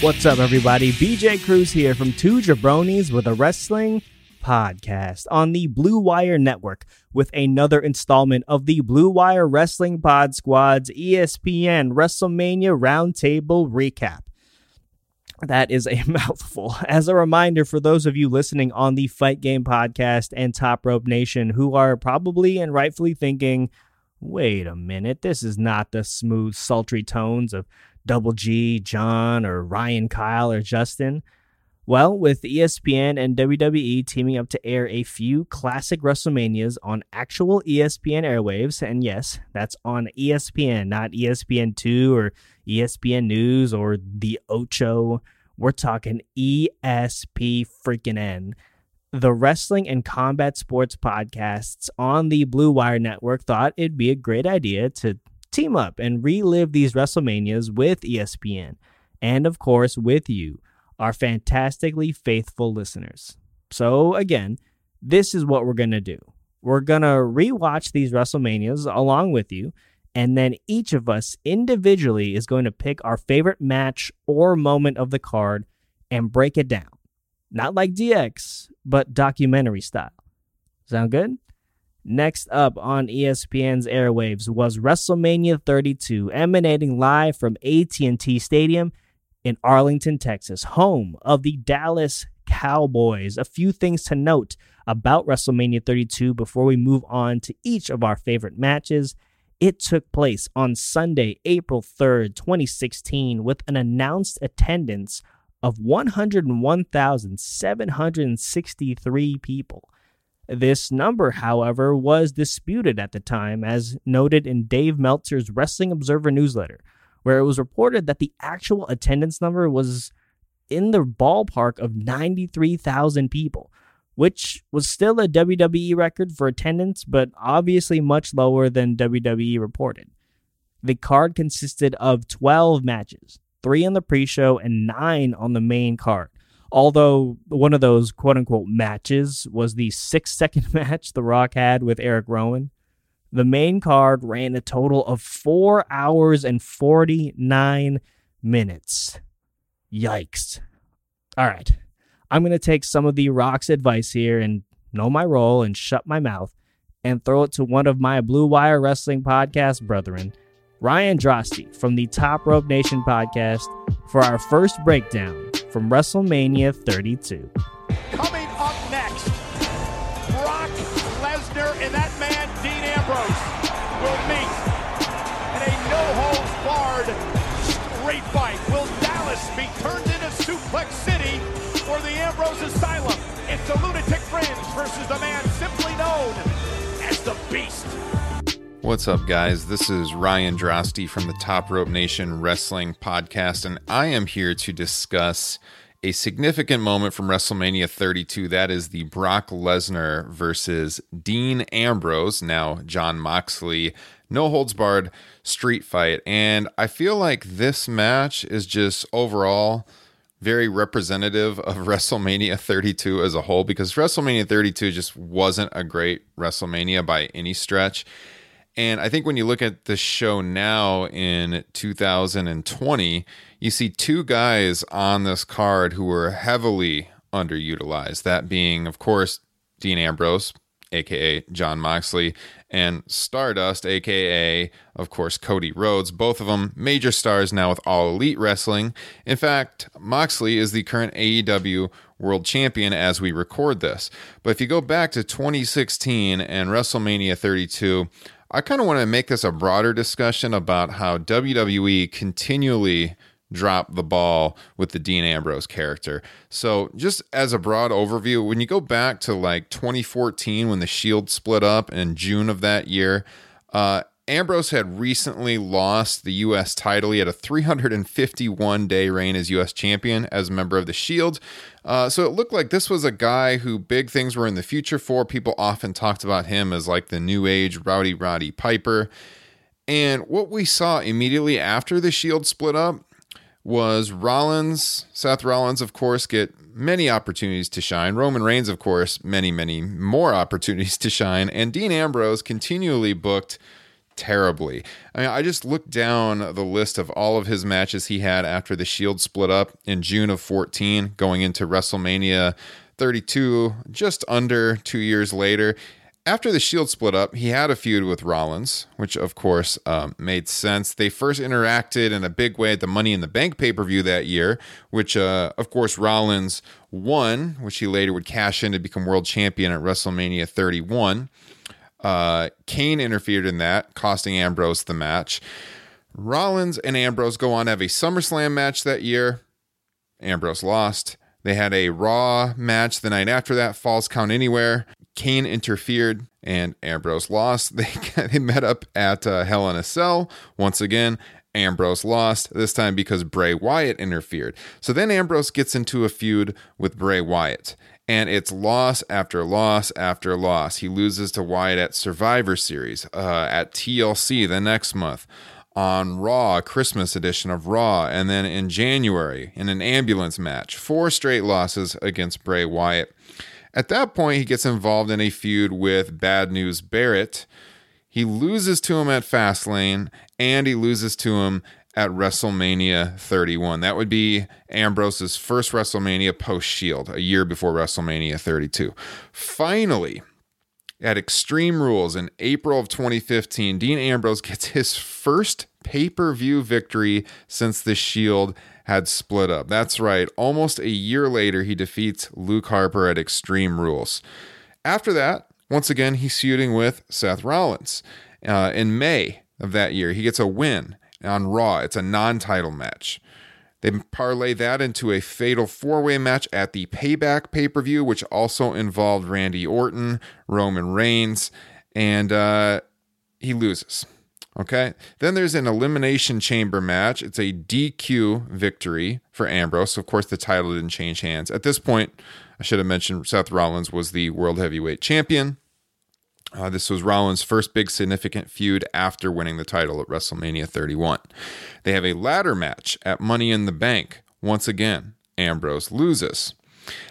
What's up, everybody? BJ Cruz here from Two Jabronis with a Wrestling Podcast on the Blue Wire Network with another installment of the Blue Wire Wrestling Pod Squad's ESPN WrestleMania Roundtable Recap. That is a mouthful. As a reminder for those of you listening on the Fight Game Podcast and Top Rope Nation who are probably and rightfully thinking, wait a minute, this is not the smooth, sultry tones of Double G, John, or Ryan Kyle, or Justin? Well, with ESPN and WWE teaming up to air a few classic WrestleManias on actual ESPN airwaves, and yes, that's on ESPN, not ESPN2 or ESPN News or the Ocho. We're talking ESP freaking N. The Wrestling and Combat Sports podcasts on the Blue Wire Network thought it'd be a great idea to team up and relive these WrestleManias with ESPN and, of course, with you, our fantastically faithful listeners. So, again, this is what we're going to do. We're going to rewatch these WrestleManias along with you, and then each of us individually is going to pick our favorite match or moment of the card and break it down. Not like DX, but documentary style. Sound good? Next up on ESPN's airwaves was WrestleMania 32, emanating live from AT&T Stadium in Arlington, Texas, home of the Dallas Cowboys. A few things to note about WrestleMania 32 before we move on to each of our favorite matches. It took place on Sunday, April 3rd, 2016, with an announced attendance of 101,763 people. This number, however, was disputed at the time, as noted in Dave Meltzer's Wrestling Observer newsletter, where it was reported that the actual attendance number was in the ballpark of 93,000 people, which was still a WWE record for attendance, but obviously much lower than WWE reported. The card consisted of 12 matches, three on the pre show and nine on the main card. Although one of those quote unquote matches was the six second match The Rock had with Eric Rowan, the main card ran a total of four hours and 49 minutes. Yikes. All right. I'm going to take some of The Rock's advice here and know my role and shut my mouth and throw it to one of my Blue Wire Wrestling podcast brethren, Ryan Drosty from the Top Rope Nation podcast, for our first breakdown from WrestleMania 32. Coming up next, Brock Lesnar and that man, Dean Ambrose, will meet in a no-holds-barred street fight. Will Dallas be turned into Suplex City or the Ambrose Asylum? It's the Lunatic Fringe versus the man simply known as the Beast. What's up, guys? This is Ryan Drosty from the Top Rope Nation Wrestling Podcast, and I am here to discuss a significant moment from WrestleMania 32. That is the Brock Lesnar versus Dean Ambrose, now Jon Moxley, no holds barred street fight. And I feel like this match is just overall very representative of WrestleMania 32 as a whole because WrestleMania 32 just wasn't a great WrestleMania by any stretch. And I think when you look at the show now in 2020, you see two guys on this card who were heavily underutilized. That being, of course, Dean Ambrose, aka Jon Moxley, and Stardust, aka, of course, Cody Rhodes. Both of them major stars now with All Elite Wrestling. In fact, Moxley is the current AEW World Champion as we record this. But if you go back to 2016 and WrestleMania 32, I kind of want to make this a broader discussion about how WWE continually drop the ball with the Dean Ambrose character. So, just as a broad overview, when you go back to like 2014 when the Shield split up in June of that year, uh, Ambrose had recently lost the U.S. title. He had a 351 day reign as U.S. champion as a member of the Shield. Uh, so it looked like this was a guy who big things were in the future for. People often talked about him as like the new age Rowdy Roddy Piper. And what we saw immediately after the Shield split up was Rollins, Seth Rollins, of course, get many opportunities to shine. Roman Reigns, of course, many, many more opportunities to shine. And Dean Ambrose continually booked terribly. I mean, I just looked down the list of all of his matches he had after the Shield split up in June of 14, going into WrestleMania 32, just under two years later. After the Shield split up, he had a feud with Rollins, which of course um, made sense. They first interacted in a big way at the Money in the Bank pay per view that year, which uh, of course Rollins won, which he later would cash in to become world champion at WrestleMania 31. Uh, Kane interfered in that, costing Ambrose the match. Rollins and Ambrose go on to have a SummerSlam match that year. Ambrose lost. They had a Raw match the night after that, Falls Count Anywhere. Kane interfered and Ambrose lost. They, they met up at uh, Hell in a Cell. Once again, Ambrose lost, this time because Bray Wyatt interfered. So then Ambrose gets into a feud with Bray Wyatt. And it's loss after loss after loss. He loses to Wyatt at Survivor Series, uh, at TLC the next month, on Raw, Christmas edition of Raw, and then in January in an ambulance match. Four straight losses against Bray Wyatt. At that point, he gets involved in a feud with Bad News Barrett. He loses to him at Fastlane, and he loses to him at WrestleMania 31. That would be Ambrose's first WrestleMania post Shield, a year before WrestleMania 32. Finally, at Extreme Rules in April of 2015, Dean Ambrose gets his first pay per view victory since the Shield had split up. That's right, almost a year later, he defeats Luke Harper at Extreme Rules. After that, once again, he's feuding with Seth Rollins. Uh, in May of that year, he gets a win on Raw. It's a non title match. They parlay that into a fatal four way match at the Payback pay per view, which also involved Randy Orton, Roman Reigns, and uh, he loses. Okay. Then there's an Elimination Chamber match. It's a DQ victory for Ambrose. Of course, the title didn't change hands. At this point, I should have mentioned Seth Rollins was the World Heavyweight Champion. Uh, this was Rollins' first big significant feud after winning the title at WrestleMania 31. They have a ladder match at Money in the Bank. Once again, Ambrose loses.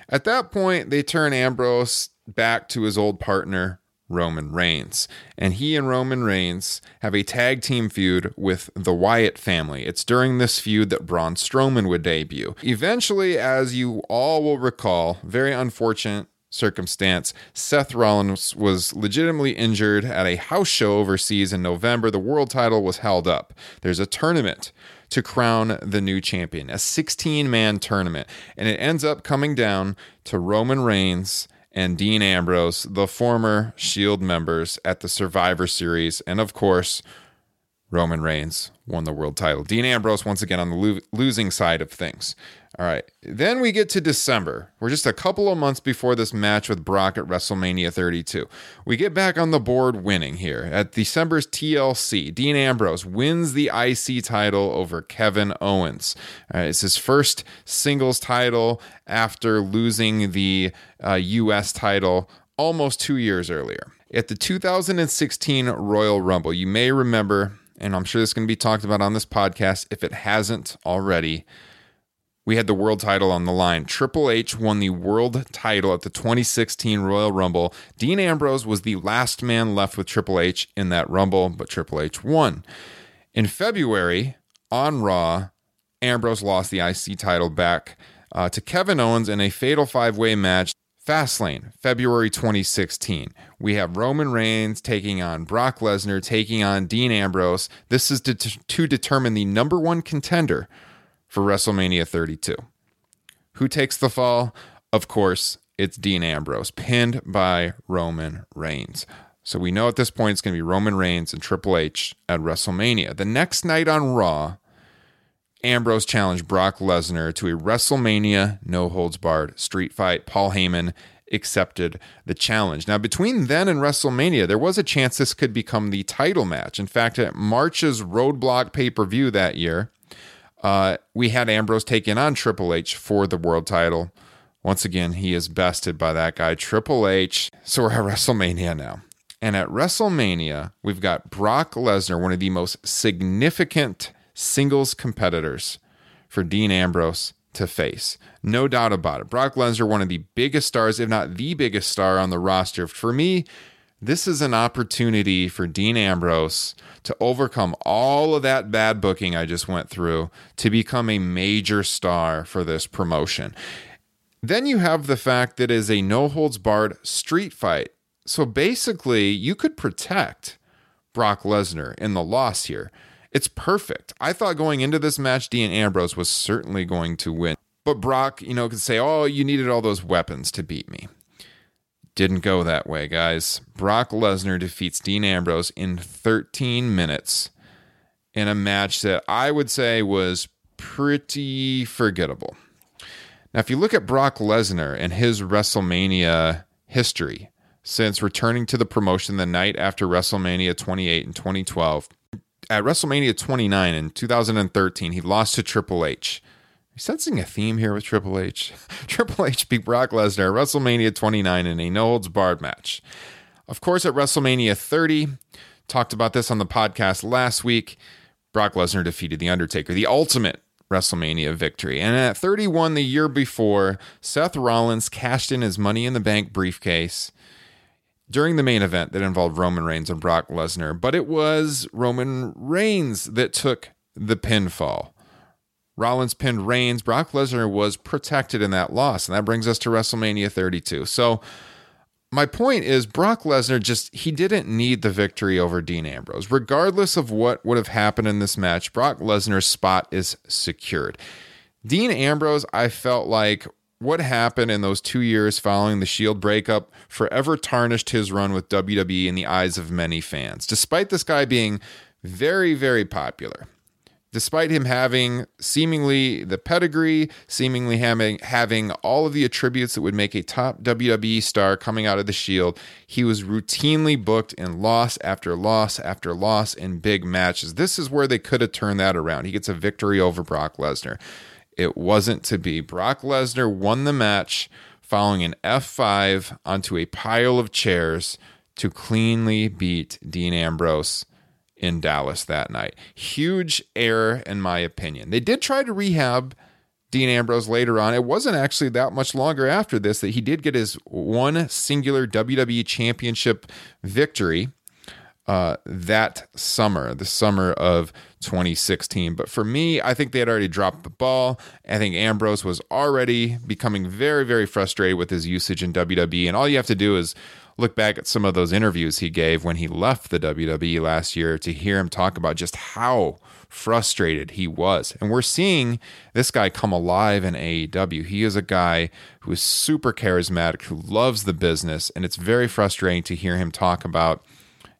At that point, they turn Ambrose back to his old partner, Roman Reigns. And he and Roman Reigns have a tag team feud with the Wyatt family. It's during this feud that Braun Strowman would debut. Eventually, as you all will recall, very unfortunate circumstance, Seth Rollins was legitimately injured at a house show overseas in November. The world title was held up. There's a tournament to crown the new champion, a 16 man tournament, and it ends up coming down to Roman Reigns and Dean Ambrose, the former Shield members at the Survivor Series, and of course, Roman Reigns won the world title. Dean Ambrose, once again, on the lo- losing side of things. All right. Then we get to December. We're just a couple of months before this match with Brock at WrestleMania 32. We get back on the board winning here. At December's TLC, Dean Ambrose wins the IC title over Kevin Owens. Right, it's his first singles title after losing the uh, US title almost two years earlier. At the 2016 Royal Rumble, you may remember and I'm sure this is going to be talked about on this podcast if it hasn't already. We had the world title on the line. Triple H won the world title at the 2016 Royal Rumble. Dean Ambrose was the last man left with Triple H in that Rumble, but Triple H won. In February, on Raw, Ambrose lost the IC title back uh, to Kevin Owens in a fatal five way match Fastlane, February 2016. We have Roman Reigns taking on Brock Lesnar, taking on Dean Ambrose. This is to, to determine the number one contender for WrestleMania 32. Who takes the fall? Of course, it's Dean Ambrose, pinned by Roman Reigns. So we know at this point it's going to be Roman Reigns and Triple H at WrestleMania. The next night on Raw, Ambrose challenged Brock Lesnar to a WrestleMania no holds barred street fight. Paul Heyman accepted the challenge. Now, between then and WrestleMania, there was a chance this could become the title match. In fact, at March's Roadblock pay per view that year, uh, we had Ambrose taking on Triple H for the world title. Once again, he is bested by that guy, Triple H. So we're at WrestleMania now. And at WrestleMania, we've got Brock Lesnar, one of the most significant singles competitors for Dean Ambrose to face. No doubt about it. Brock Lesnar, one of the biggest stars, if not the biggest star on the roster. For me, this is an opportunity for Dean Ambrose to overcome all of that bad booking I just went through to become a major star for this promotion. Then you have the fact that it is a no holds barred street fight. So basically, you could protect Brock Lesnar in the loss here. It's perfect. I thought going into this match, Dean Ambrose was certainly going to win. But Brock, you know, could say, oh, you needed all those weapons to beat me. Didn't go that way, guys. Brock Lesnar defeats Dean Ambrose in 13 minutes in a match that I would say was pretty forgettable. Now, if you look at Brock Lesnar and his WrestleMania history since returning to the promotion the night after WrestleMania 28 in 2012, at WrestleMania 29 in 2013, he lost to Triple H. Sensing a theme here with Triple H? Triple H beat Brock Lesnar at WrestleMania 29 in a no holds barred match. Of course, at WrestleMania 30, talked about this on the podcast last week. Brock Lesnar defeated The Undertaker, the ultimate WrestleMania victory. And at 31, the year before, Seth Rollins cashed in his Money in the Bank briefcase during the main event that involved Roman Reigns and Brock Lesnar, but it was Roman Reigns that took the pinfall. Rollins pinned Reigns. Brock Lesnar was protected in that loss, and that brings us to WrestleMania 32. So, my point is Brock Lesnar just he didn't need the victory over Dean Ambrose. Regardless of what would have happened in this match, Brock Lesnar's spot is secured. Dean Ambrose, I felt like what happened in those two years following the Shield breakup forever tarnished his run with WWE in the eyes of many fans. Despite this guy being very, very popular, despite him having seemingly the pedigree, seemingly having, having all of the attributes that would make a top WWE star coming out of the Shield, he was routinely booked in loss after loss after loss in big matches. This is where they could have turned that around. He gets a victory over Brock Lesnar. It wasn't to be. Brock Lesnar won the match following an F5 onto a pile of chairs to cleanly beat Dean Ambrose in Dallas that night. Huge error, in my opinion. They did try to rehab Dean Ambrose later on. It wasn't actually that much longer after this that he did get his one singular WWE Championship victory uh, that summer, the summer of 2016. But for me, I think they had already dropped the ball. I think Ambrose was already becoming very, very frustrated with his usage in WWE. And all you have to do is look back at some of those interviews he gave when he left the WWE last year to hear him talk about just how frustrated he was. And we're seeing this guy come alive in AEW. He is a guy who is super charismatic, who loves the business. And it's very frustrating to hear him talk about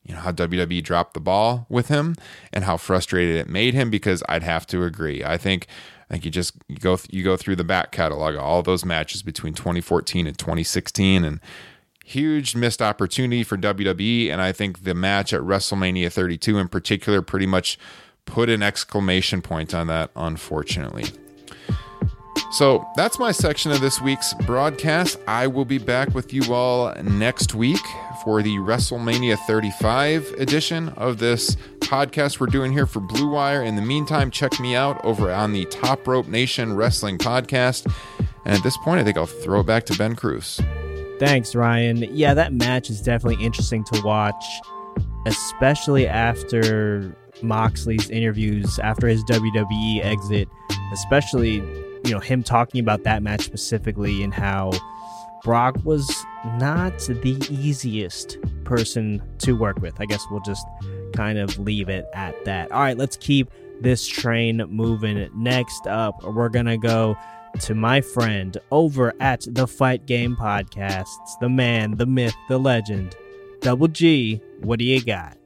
you know how WWE dropped the ball with him and how frustrated it made him because I'd have to agree. I think I think you just you go you go through the back catalog of all those matches between 2014 and 2016 and huge missed opportunity for WWE and I think the match at WrestleMania 32 in particular pretty much put an exclamation point on that unfortunately. So that's my section of this week's broadcast. I will be back with you all next week for the WrestleMania 35 edition of this podcast we're doing here for Blue Wire. In the meantime, check me out over on the Top Rope Nation Wrestling Podcast. And at this point, I think I'll throw it back to Ben Cruz. Thanks, Ryan. Yeah, that match is definitely interesting to watch, especially after Moxley's interviews after his WWE exit, especially, you know, him talking about that match specifically and how Brock was not the easiest person to work with. I guess we'll just kind of leave it at that. All right, let's keep this train moving. Next up, we're going to go to my friend over at the Fight Game Podcasts, the man, the myth, the legend, Double G. What do you got?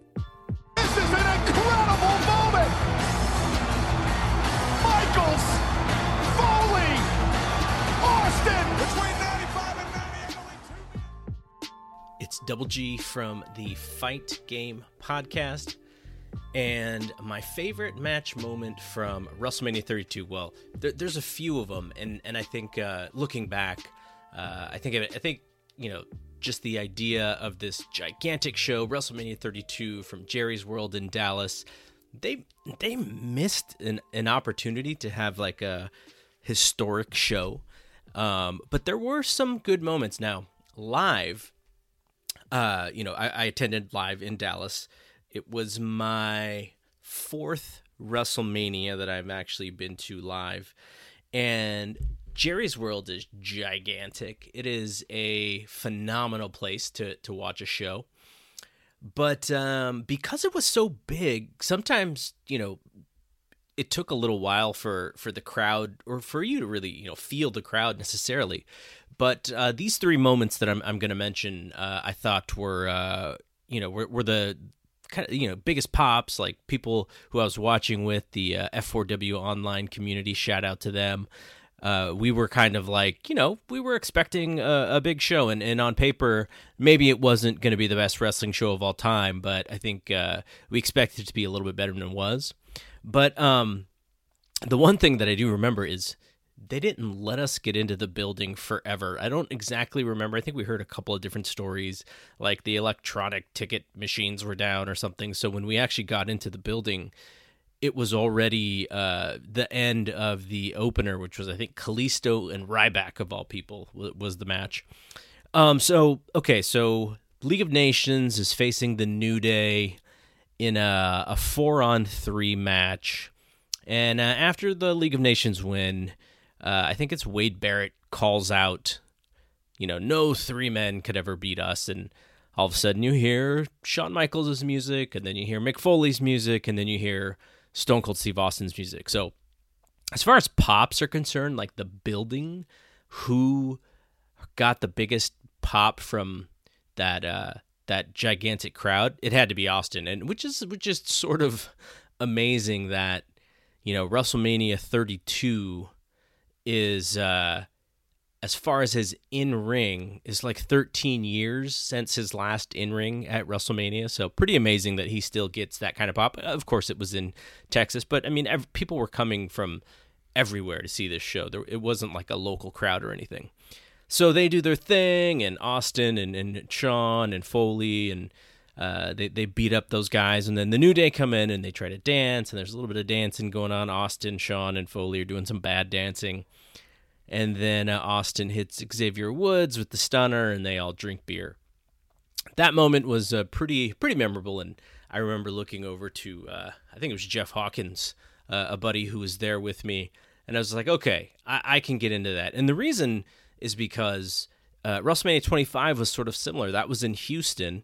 Double G from the Fight Game podcast. And my favorite match moment from WrestleMania 32. Well, there, there's a few of them, and and I think uh, looking back, uh, I think I think you know just the idea of this gigantic show, WrestleMania 32 from Jerry's World in Dallas. They they missed an, an opportunity to have like a historic show, um, but there were some good moments. Now live, uh, you know, I, I attended live in Dallas. It was my fourth WrestleMania that I've actually been to live. And Jerry's World is gigantic. It is a phenomenal place to, to watch a show. But um, because it was so big, sometimes, you know, it took a little while for, for the crowd or for you to really, you know, feel the crowd necessarily. But uh, these three moments that I'm, I'm going to mention, uh, I thought were, uh, you know, were, were the kind of you know biggest pops like people who I was watching with the uh, F4W online community. Shout out to them. Uh, we were kind of like you know we were expecting a, a big show, and, and on paper maybe it wasn't going to be the best wrestling show of all time, but I think uh, we expected it to be a little bit better than it was. But um, the one thing that I do remember is they didn't let us get into the building forever. I don't exactly remember. I think we heard a couple of different stories, like the electronic ticket machines were down or something. So when we actually got into the building, it was already uh, the end of the opener, which was I think Kalisto and Ryback of all people was the match. Um, so okay, so League of Nations is facing the New Day in a, a four on three match, and uh, after the League of Nations win uh, I think it's Wade Barrett calls out, you know, no three men could ever beat us. And all of a sudden you hear Shawn Michaels' music, and then you hear Mick Foley's music, and then you hear Stone Cold Steve Austin's music. So, as far as pops are concerned, like the building, who got the biggest pop from that uh, that gigantic crowd? It had to be Austin, and which is which is sort of amazing that you know WrestleMania 32 is uh as far as his in ring is like 13 years since his last in ring at WrestleMania. So pretty amazing that he still gets that kind of pop. Of course, it was in Texas, but I mean, ev- people were coming from everywhere to see this show. There, it wasn't like a local crowd or anything. So they do their thing, and Austin and, and Shawn and Foley and uh, they they beat up those guys, and then the New Day come in and they try to dance, and there's a little bit of dancing going on. Austin, Shawn, and Foley are doing some bad dancing, and then uh, Austin hits Xavier Woods with the stunner, and they all drink beer. That moment was uh, pretty pretty memorable, and I remember looking over to uh, I think it was Jeff Hawkins, uh, a buddy who was there with me, and I was like, okay, I, I can get into that, and the reason is because uh, WrestleMania 25 was sort of similar. That was in Houston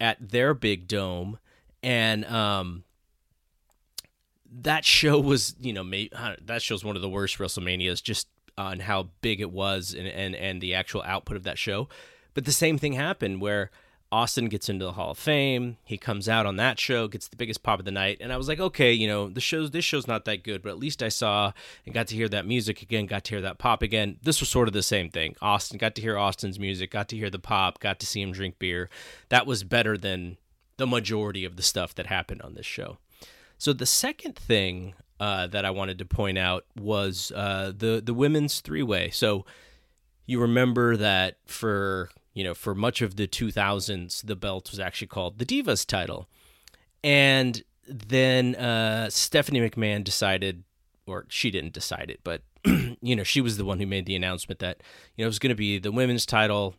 at their big dome, and um, that show was you know maybe, that show's one of the worst WrestleManias just on how big it was and, and and the actual output of that show. But the same thing happened where Austin gets into the Hall of Fame. He comes out on that show, gets the biggest pop of the night, and I was like, okay, you know, the show's this show's not that good, but at least I saw and got to hear that music again, got to hear that pop again. This was sort of the same thing. Austin got to hear Austin's music, got to hear the pop, got to see him drink beer. That was better than the majority of the stuff that happened on this show. So the second thing uh, that I wanted to point out was uh, the the women's three way. So you remember that for you know, for much of the 2000s, the belt was actually called the Divas title. And then uh, Stephanie McMahon decided, or she didn't decide it, but, you know, she was the one who made the announcement that, you know, it was going to be the women's title,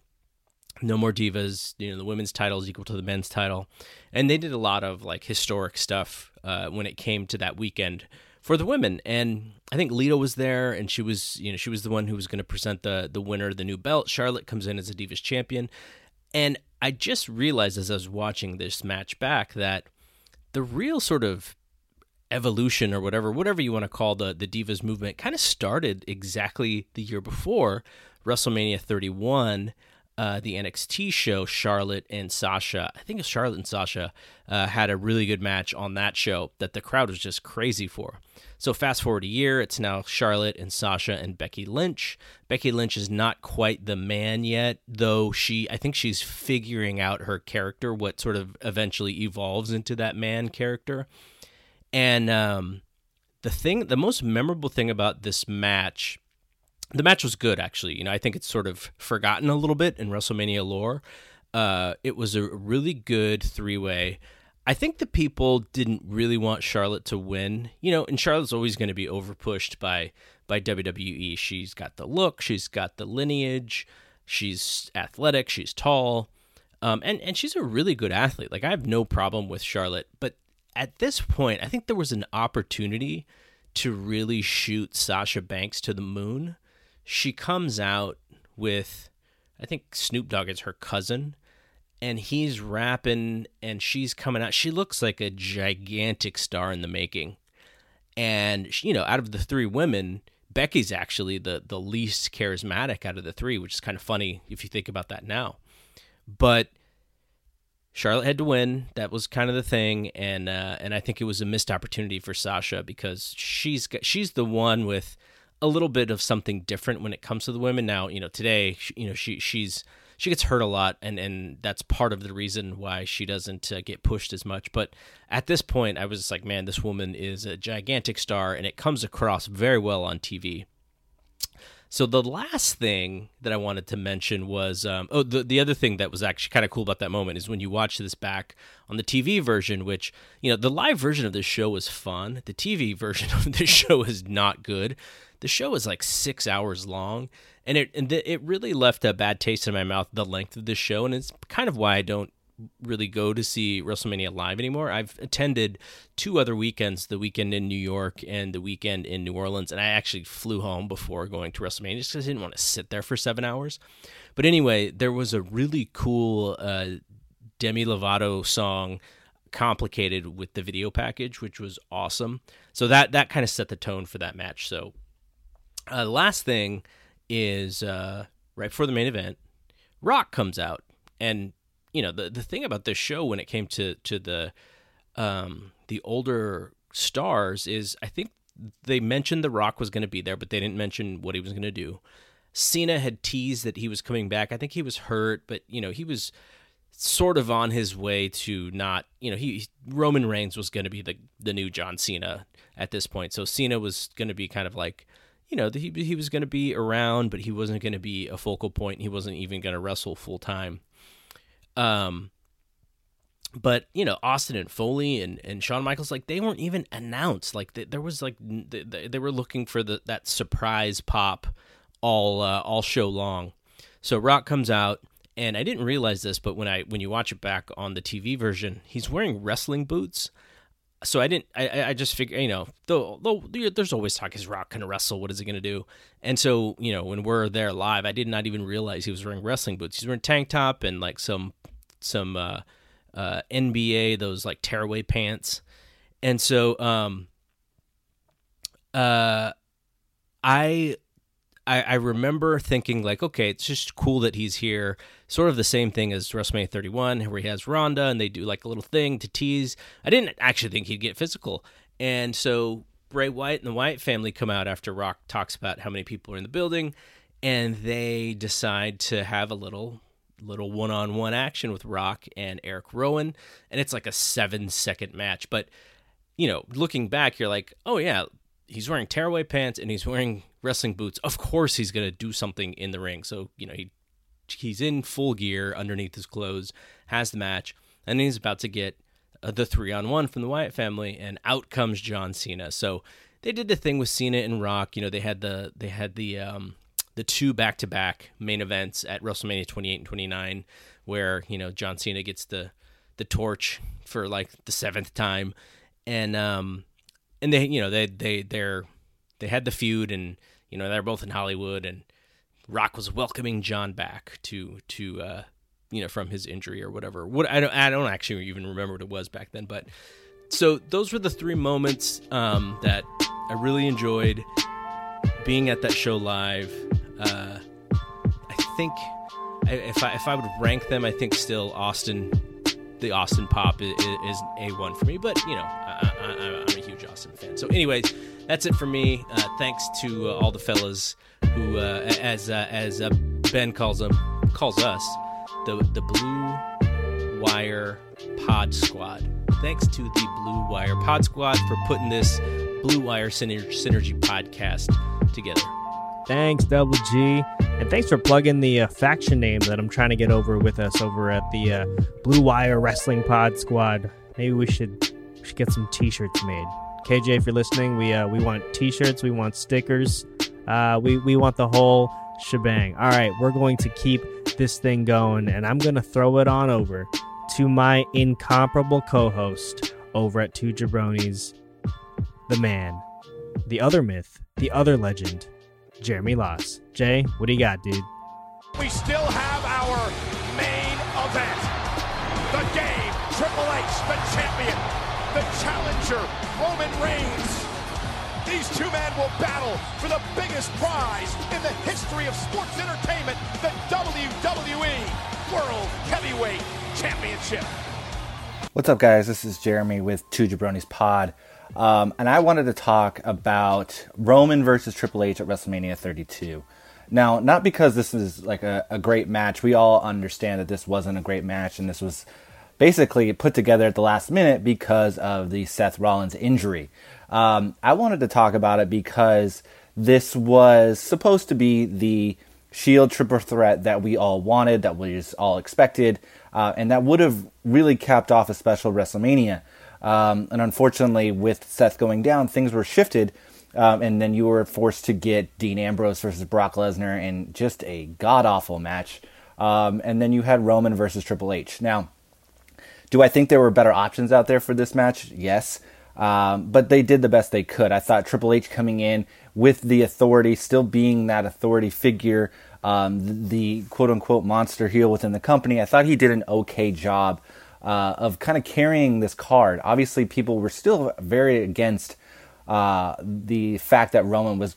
no more divas, you know, the women's title is equal to the men's title. And they did a lot of like historic stuff uh, when it came to that weekend for the women. And I think Lita was there, and she was, you know, she was the one who was going to present the the winner the new belt. Charlotte comes in as a Divas champion, and I just realized as I was watching this match back that the real sort of evolution or whatever, whatever you want to call the the Divas movement, kind of started exactly the year before WrestleMania 31 uh, the NXT show, Charlotte and Sasha. I think it's Charlotte and Sasha uh, had a really good match on that show that the crowd was just crazy for. So fast forward a year, it's now Charlotte and Sasha and Becky Lynch. Becky Lynch is not quite the man yet, though she I think she's figuring out her character, what sort of eventually evolves into that man character. And um, the thing, the most memorable thing about this match the match was good actually. You know i think it's sort of forgotten a little bit in wrestlemania lore. Uh, it was a really good three way i think the people didn't really want charlotte to win you know and charlotte's always going to be overpushed by by wwe she's got the look she's got the lineage she's athletic she's tall um, and and she's a really good athlete. Like i have no problem with charlotte but at this point i think there was an opportunity to really shoot sasha banks to the moon she comes out with I think Snoop Dogg is her cousin and he's rapping and she's coming out. She looks like a gigantic star in the making. And you know out of the three women Becky's actually the the least charismatic out of the three which is kind of funny if you think about that now. But Charlotte had to win. That was kind of the thing, and uh, and I think it was a missed opportunity for Sasha because she's got, she's the one with a little bit of something different when it comes to the women. Now, you know, today, you know, she she's she gets hurt a lot, and and that's part of the reason why she doesn't uh, get pushed as much. But at this point, I was just like, man, this woman is a gigantic star, and it comes across very well on TV. So the last thing that I wanted to mention was um, oh the the other thing that was actually kind of cool about that moment is when you watch this back on the TV version, which you know the live version of this show was fun. The TV version of this show is not good the show is like six hours long, and it and it really left a bad taste in my mouth. The length of this show, and it's kind of why I don't really go to see WrestleMania live anymore. I've attended two other weekends, the weekend in New York and the weekend in New Orleans, and I actually flew home before going to WrestleMania just because I didn't want to sit there for seven hours. But anyway, there was a really cool uh, Demi Lovato song complicated with the video package which was awesome so that that kind of set the tone for that match so uh, last thing is uh, right before the main event, Rock comes out, and you know the the thing about this show when it came to to the um, the older stars is I think they mentioned the Rock was going to be there, but they didn't mention what he was going to do. Cena had teased that he was coming back. I think he was hurt, but you know he was sort of on his way to not. You know he Roman Reigns was going to be the the new John Cena at this point, so Cena was going to be kind of like you know, he he was going to be around, but he wasn't going to be a focal point. He wasn't even going to wrestle full time. Um, but you know, Austin and Foley and, and Shawn Michaels, like they weren't even announced. Like they, there was like they, they were looking for the that surprise pop all uh, all show long. So Rock comes out, and I didn't realize this, but when I when you watch it back on the TV version, he's wearing wrestling boots so I didn't. I, I just figure, you know, though, there's always talk. Is Rock gonna wrestle? What is he gonna do? And so, you know, when we're there live, I did not even realize he was wearing wrestling boots. He's wearing tank top and like some some uh, uh, NBA those like tearaway pants. And so, um, uh, I I, I remember thinking like, okay, it's just cool that he's here. Sort of the same thing as WrestleMania 31, where he has Ronda and they do like a little thing to tease. I didn't actually think he'd get physical, and so Bray Wyatt and the Wyatt family come out after Rock talks about how many people are in the building, and they decide to have a little little one-on-one action with Rock and Eric Rowan, and it's like a seven-second match. But you know, looking back, you're like, oh yeah, he's wearing tearaway pants and he's wearing wrestling boots. Of course, he's to do something in the ring. So you know he he's in full gear underneath his clothes, has the match, and he's about to get uh, the three on one from the Wyatt family, and out comes John Cena. So they did the thing with Cena and Rock. You know they had the they had the um, the two back to back main events at WrestleMania 28 and 29, where you know John Cena gets the the torch for like the seventh time, and um, and they you know they they they're they had the feud and you know they're both in Hollywood and Rock was welcoming John back to to uh, you know from his injury or whatever. What I don't I don't actually even remember what it was back then, but so those were the three moments um, that I really enjoyed being at that show live. Uh, I think if I if I would rank them, I think still Austin, the Austin Pop is, is a one for me. But you know, I, am a huge Austin fan. So, anyways, that's it for me. Uh, thanks to uh, all the fellas who, uh, as uh, as uh, Ben calls them, calls us, the the Blue Wire Pod Squad. Thanks to the Blue Wire Pod Squad for putting this Blue Wire Synergy, Synergy podcast together. Thanks, Double G. And thanks for plugging the uh, faction name that I'm trying to get over with us over at the uh, Blue Wire Wrestling Pod Squad. Maybe we should, we should get some T-shirts made. KJ, if you're listening, we uh, we want T-shirts, we want stickers, uh, we we want the whole shebang. All right, we're going to keep this thing going, and I'm gonna throw it on over to my incomparable co-host over at Two Jabronis, the man, the other myth, the other legend, Jeremy Loss. Jay, what do you got, dude? We still have our main event. The game, Triple H, the champion, the challenger, Roman Reigns. These two men will battle for the biggest prize in the history of sports entertainment, the WWE World Heavyweight Championship. What's up, guys? This is Jeremy with Two Jabronis Pod. Um, and I wanted to talk about Roman versus Triple H at WrestleMania 32. Now, not because this is like a, a great match. We all understand that this wasn't a great match, and this was basically put together at the last minute because of the Seth Rollins injury. Um, I wanted to talk about it because this was supposed to be the Shield triple threat that we all wanted, that we all expected, uh, and that would have really capped off a special WrestleMania. Um, and unfortunately, with Seth going down, things were shifted. Um, and then you were forced to get Dean Ambrose versus Brock Lesnar in just a god awful match. Um, and then you had Roman versus Triple H. Now, do I think there were better options out there for this match? Yes. Um, but they did the best they could. I thought Triple H coming in with the authority, still being that authority figure, um, the quote unquote monster heel within the company, I thought he did an okay job uh, of kind of carrying this card. Obviously, people were still very against uh, the fact that Roman was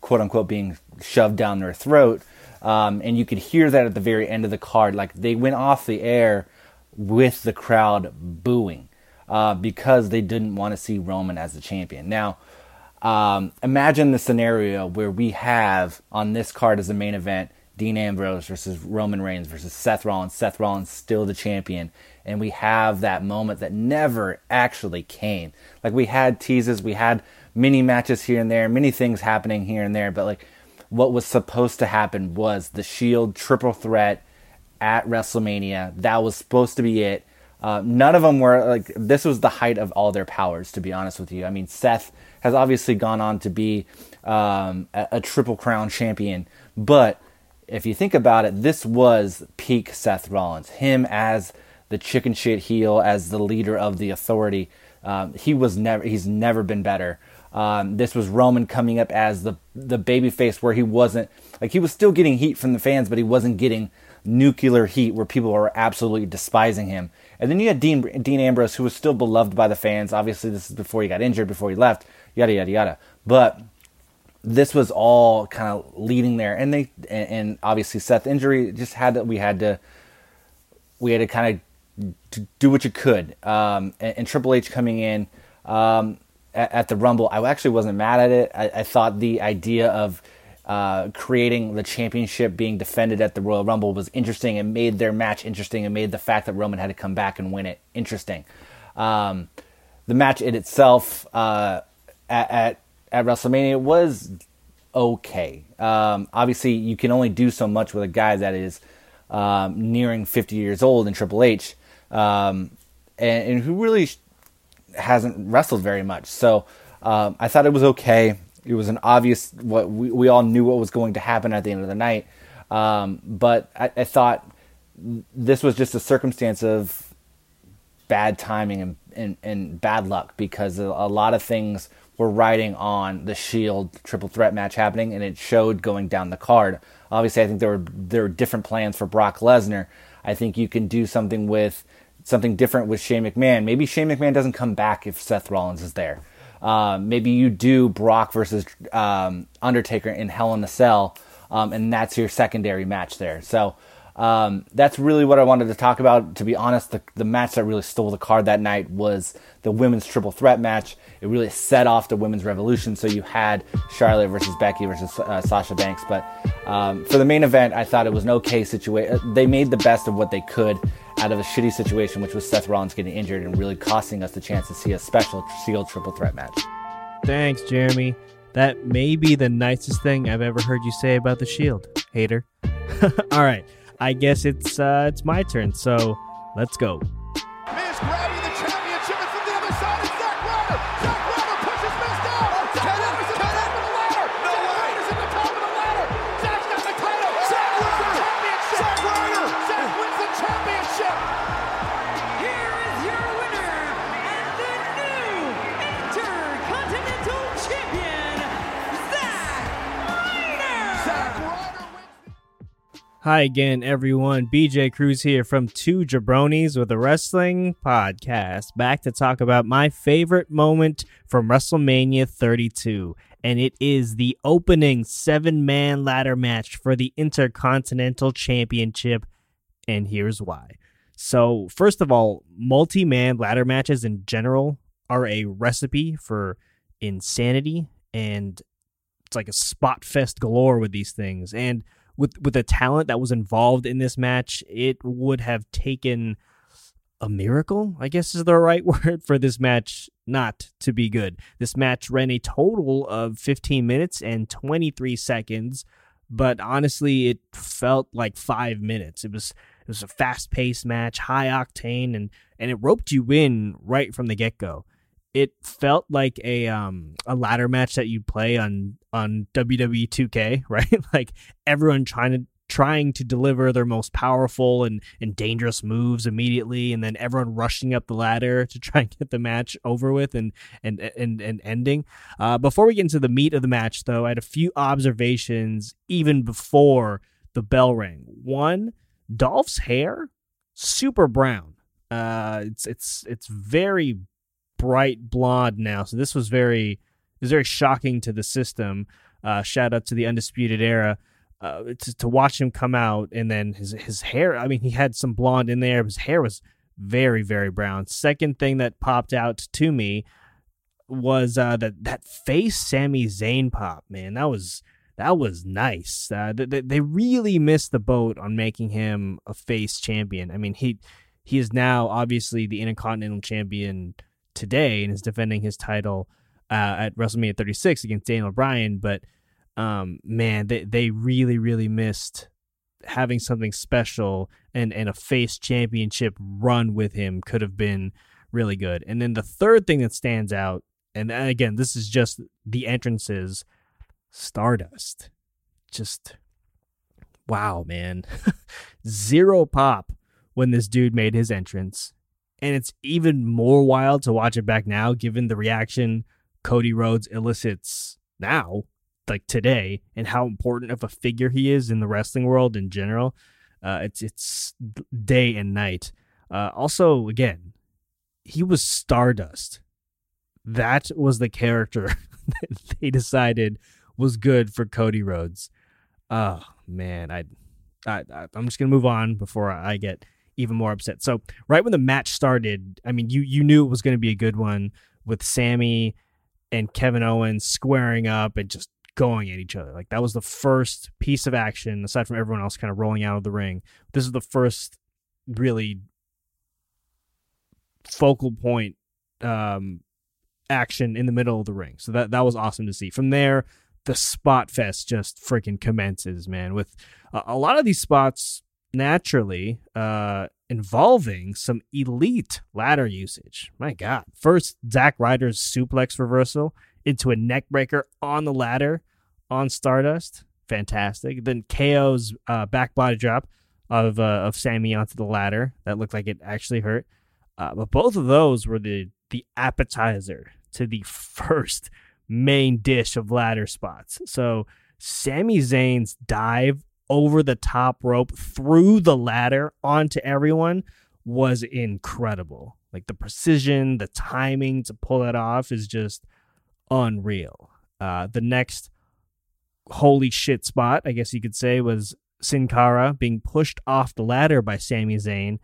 quote unquote being shoved down their throat. Um, and you could hear that at the very end of the card. Like they went off the air with the crowd booing uh, because they didn't want to see Roman as the champion. Now, um, imagine the scenario where we have on this card as the main event Dean Ambrose versus Roman Reigns versus Seth Rollins. Seth Rollins still the champion, and we have that moment that never actually came. Like we had teases, we had mini matches here and there, many things happening here and there, but like what was supposed to happen was the Shield triple threat at WrestleMania. That was supposed to be it. Uh, none of them were like this was the height of all their powers. To be honest with you, I mean Seth has obviously gone on to be um, a, a triple crown champion, but if you think about it, this was peak Seth Rollins. Him as the chicken shit heel, as the leader of the authority. Um, he was never. He's never been better. Um, this was Roman coming up as the the baby face, where he wasn't like he was still getting heat from the fans, but he wasn't getting nuclear heat where people were absolutely despising him. And then you had Dean Dean Ambrose, who was still beloved by the fans. Obviously, this is before he got injured, before he left, yada yada yada. But this was all kind of leading there, and they and, and obviously Seth injury just had that we had to we had to kind of do what you could. Um, and, and, Triple H coming in um, at, at, the Rumble, I actually wasn't mad at it. I, I thought the idea of uh, creating the championship being defended at the Royal Rumble was interesting and made their match interesting and made the fact that Roman had to come back and win it interesting. Um, the match in itself uh, at, at at WrestleMania was okay. Um, obviously, you can only do so much with a guy that is um, nearing 50 years old in Triple H, um, and, and, who really hasn't wrestled very much. So um, I thought it was okay. It was an obvious what we, we all knew what was going to happen at the end of the night. Um, but I, I thought this was just a circumstance of bad timing and, and, and bad luck because a lot of things were riding on the Shield triple threat match happening, and it showed going down the card. Obviously, I think there were there were different plans for Brock Lesnar. I think you can do something with something different with Shane McMahon. Maybe Shane McMahon doesn't come back if Seth Rollins is there. Uh, maybe you do Brock versus um, Undertaker in Hell in a Cell, um, and that's your secondary match there. So um, that's really what I wanted to talk about. To be honest, the, the match that really stole the card that night was the women's triple threat match. It really set off the women's revolution. So you had Charlotte versus Becky versus uh, Sasha Banks. But um, for the main event, I thought it was an okay situation. They made the best of what they could out of a shitty situation, which was Seth Rollins getting injured and really costing us the chance to see a special Shield triple threat match. Thanks, Jeremy. That may be the nicest thing I've ever heard you say about the Shield, hater. All right. I guess it's uh, it's my turn. So let's go. Hi again, everyone. BJ Cruz here from Two Jabronis with a Wrestling Podcast, back to talk about my favorite moment from WrestleMania 32. And it is the opening seven man ladder match for the Intercontinental Championship. And here's why. So, first of all, multi man ladder matches in general are a recipe for insanity. And it's like a spot fest galore with these things. And with with the talent that was involved in this match, it would have taken a miracle, I guess is the right word for this match not to be good. This match ran a total of 15 minutes and 23 seconds, but honestly, it felt like 5 minutes. It was it was a fast-paced match, high octane and and it roped you in right from the get-go it felt like a um a ladder match that you play on on WWE 2K, right? like everyone trying to trying to deliver their most powerful and and dangerous moves immediately and then everyone rushing up the ladder to try and get the match over with and and and, and ending. Uh, before we get into the meat of the match though, I had a few observations even before the bell rang. One, Dolph's hair super brown. Uh it's it's it's very bright blonde now. So this was very it was very shocking to the system. Uh, shout out to the Undisputed Era. Uh, to, to watch him come out and then his his hair. I mean, he had some blonde in there. His hair was very very brown. Second thing that popped out to me was uh, that that face Sami Zayn pop. Man, that was that was nice. Uh, they, they really missed the boat on making him a face champion. I mean, he he is now obviously the Intercontinental Champion today and is defending his title at WrestleMania 36 against Daniel Bryan. But um, man, they they really really missed having something special and and a face championship run with him could have been really good. And then the third thing that stands out, and again, this is just the entrances, Stardust, just wow, man, zero pop when this dude made his entrance and it's even more wild to watch it back now, given the reaction Cody Rhodes elicits now, like today, and how important of a figure he is in the wrestling world in general. Uh, it's it's day and night. Uh, also, again, he was Stardust. That was the character that they decided was good for Cody Rhodes. Oh man, I, I I'm just gonna move on before I get even more upset. So right when the match started, I mean, you you knew it was going to be a good one with Sami and Kevin Owens squaring up and just going at each other. Like that was the first piece of action, aside from everyone else kind of rolling out of the ring. This is the first really focal point um, action in the middle of the ring. So that that was awesome to see. From there, the spot fest just freaking commences, man. With uh, a lot of these spots naturally uh, involving some elite ladder usage. My God. First, Zack Ryder's suplex reversal into a neckbreaker on the ladder on Stardust. Fantastic. Then KO's uh, back body drop of uh, of Sami onto the ladder. That looked like it actually hurt. Uh, but both of those were the the appetizer to the first main dish of ladder spots. So Sami Zayn's dive over the top rope through the ladder onto everyone was incredible. Like the precision, the timing to pull that off is just unreal. Uh, the next holy shit spot, I guess you could say, was Sin Cara being pushed off the ladder by Sami Zayn,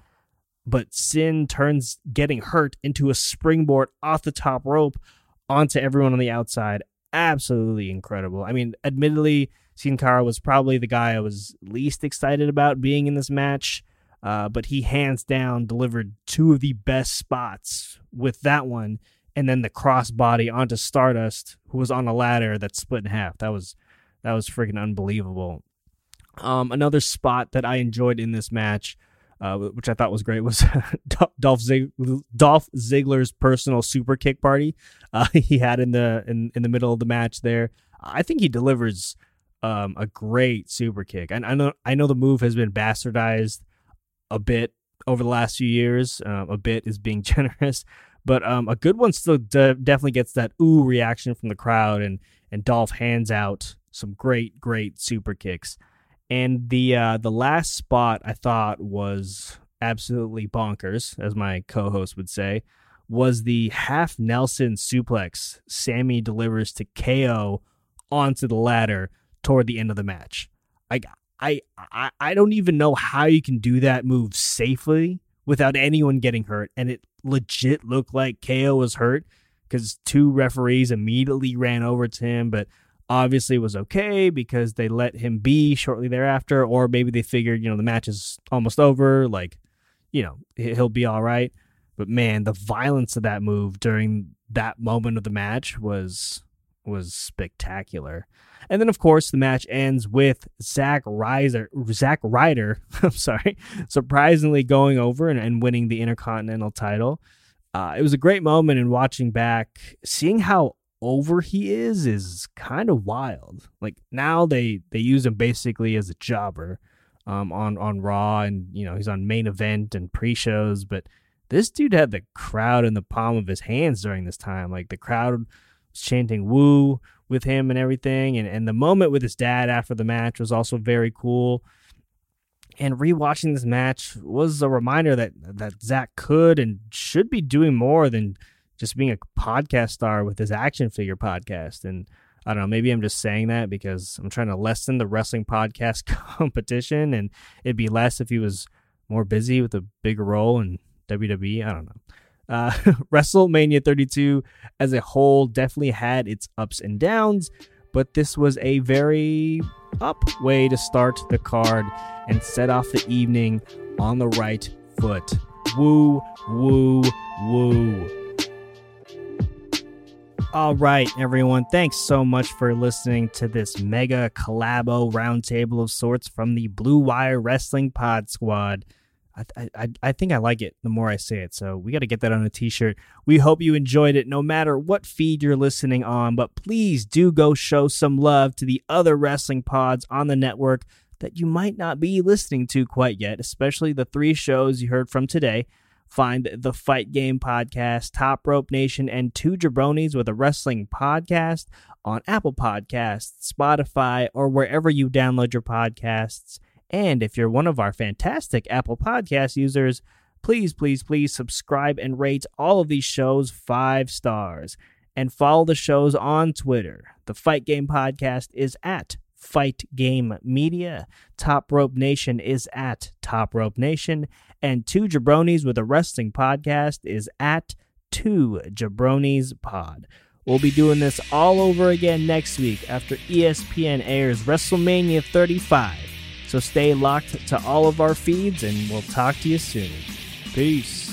but Sin turns getting hurt into a springboard off the top rope onto everyone on the outside. Absolutely incredible. I mean, admittedly, Sin Cara was probably the guy I was least excited about being in this match, uh, but he hands down delivered two of the best spots with that one, and then the crossbody onto Stardust, who was on a ladder that split in half. That was that was freaking unbelievable. Um, another spot that I enjoyed in this match, uh, which I thought was great, was Dolph, Zig- Dolph Ziggler's personal super kick party uh, he had in the in, in the middle of the match. There, I think he delivers um, a great super kick. And I know I know the move has been bastardized a bit over the last few years. Um, a bit is being generous, but um, a good one still de- definitely gets that ooh reaction from the crowd, and and Dolph hands out some great great super kicks. And the uh, the last spot I thought was absolutely bonkers, as my co-host would say, was the half Nelson suplex Sami delivers to KO onto the ladder toward the end of the match. I I I, I don't even know how you can do that move safely without anyone getting hurt, and it legit looked like KO was hurt because two referees immediately ran over to him, but obviously was okay because they let him be shortly thereafter, or maybe they figured, you know, the match is almost over, like, you know, he'll be all right. But man, the violence of that move during that moment of the match was was spectacular. And then of course the match ends with Zack Ryder Zack Ryder, I'm sorry, surprisingly going over and, and winning the Intercontinental title. Uh, it was a great moment in watching back, seeing how over he is is kind of wild. Like now they they use him basically as a jobber um, on on Raw, and you know he's on main event and pre shows. But this dude had the crowd in the palm of his hands during this time. Like the crowd was chanting "woo" with him and everything, and and the moment with his dad after the match was also very cool. And rewatching this match was a reminder that that Zack could and should be doing more than just being a podcast star with his action figure podcast. And I don't know, maybe I'm just saying that because I'm trying to lessen the wrestling podcast competition and it'd be less if he was more busy with a bigger role in WWE. I don't know. Uh, WrestleMania 32 as a whole definitely had its ups and downs, but this was a very up way to start the card and set off the evening on the right foot. Woo, woo, woo. All right, everyone. Thanks so much for listening to this mega collabo roundtable of sorts from the Blue Wire Wrestling Pod Squad. I, I, I think I like it the more I say it, so we got to get that on a t shirt. We hope you enjoyed it no matter what feed you're listening on, but please do go show some love to the other wrestling pods on the network that you might not be listening to quite yet, especially the three shows you heard from today. Find the Fight Game Podcast, Top Rope Nation, and Two Jabronis with a Wrestling Podcast on Apple Podcasts, Spotify, or wherever you download your podcasts. And if you're one of our fantastic Apple Podcast users, please, please, please subscribe and rate all of these shows five stars. And follow the shows on Twitter. The Fight Game Podcast is at Fight Game Media. Top Rope Nation is at Top Rope Nation. And Two Jabronis with a Wrestling Podcast is at Two Jabronis Pod. We'll be doing this all over again next week after ESPN airs WrestleMania 35. So stay locked to all of our feeds and we'll talk to you soon. Peace.